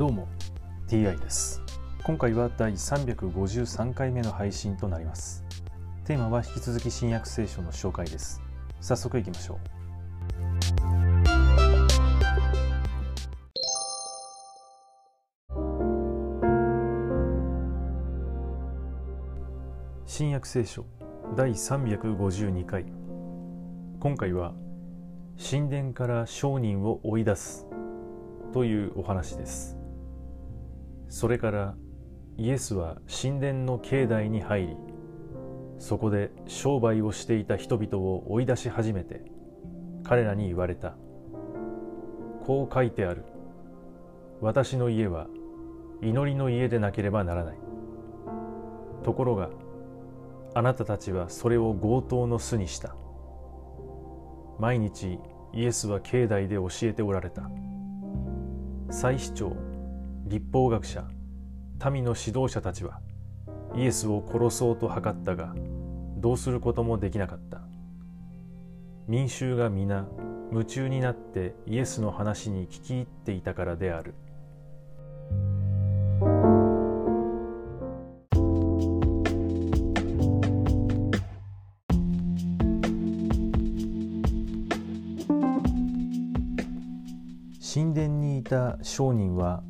どうも TI です。今回は第353回目の配信となります。テーマは引き続き新約聖書の紹介です。早速いきましょう。新約聖書第352回。今回は神殿から商人を追い出すというお話です。それからイエスは神殿の境内に入りそこで商売をしていた人々を追い出し始めて彼らに言われた。こう書いてある。私の家は祈りの家でなければならない。ところがあなたたちはそれを強盗の巣にした。毎日イエスは境内で教えておられた。祭司長立法学者民の指導者たちはイエスを殺そうと図ったがどうすることもできなかった。民衆が皆夢中になってイエスの話に聞き入っていたからである。神殿にいた商人は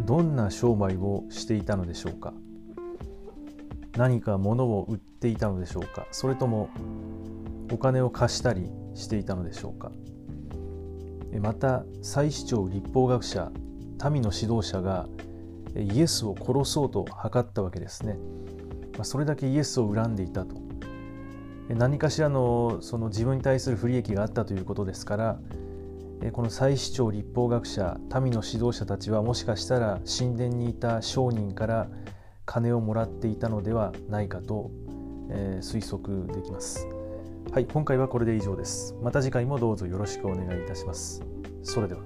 どんな商売をしていたのでしょうか？何か物を売っていたのでしょうか？それともお金を貸したりしていたのでしょうか？また祭司長立法学者民の指導者がイエスを殺そうと図ったわけですね。それだけイエスを恨んでいたと。何かしらのその自分に対する不利益があったということですからこの祭司長立法学者民の指導者たちはもしかしたら神殿にいた商人から金をもらっていたのではないかと、えー、推測できます。はい、今回はこれで以上です。また次回もどうぞよろしくお願いいたします。それでは。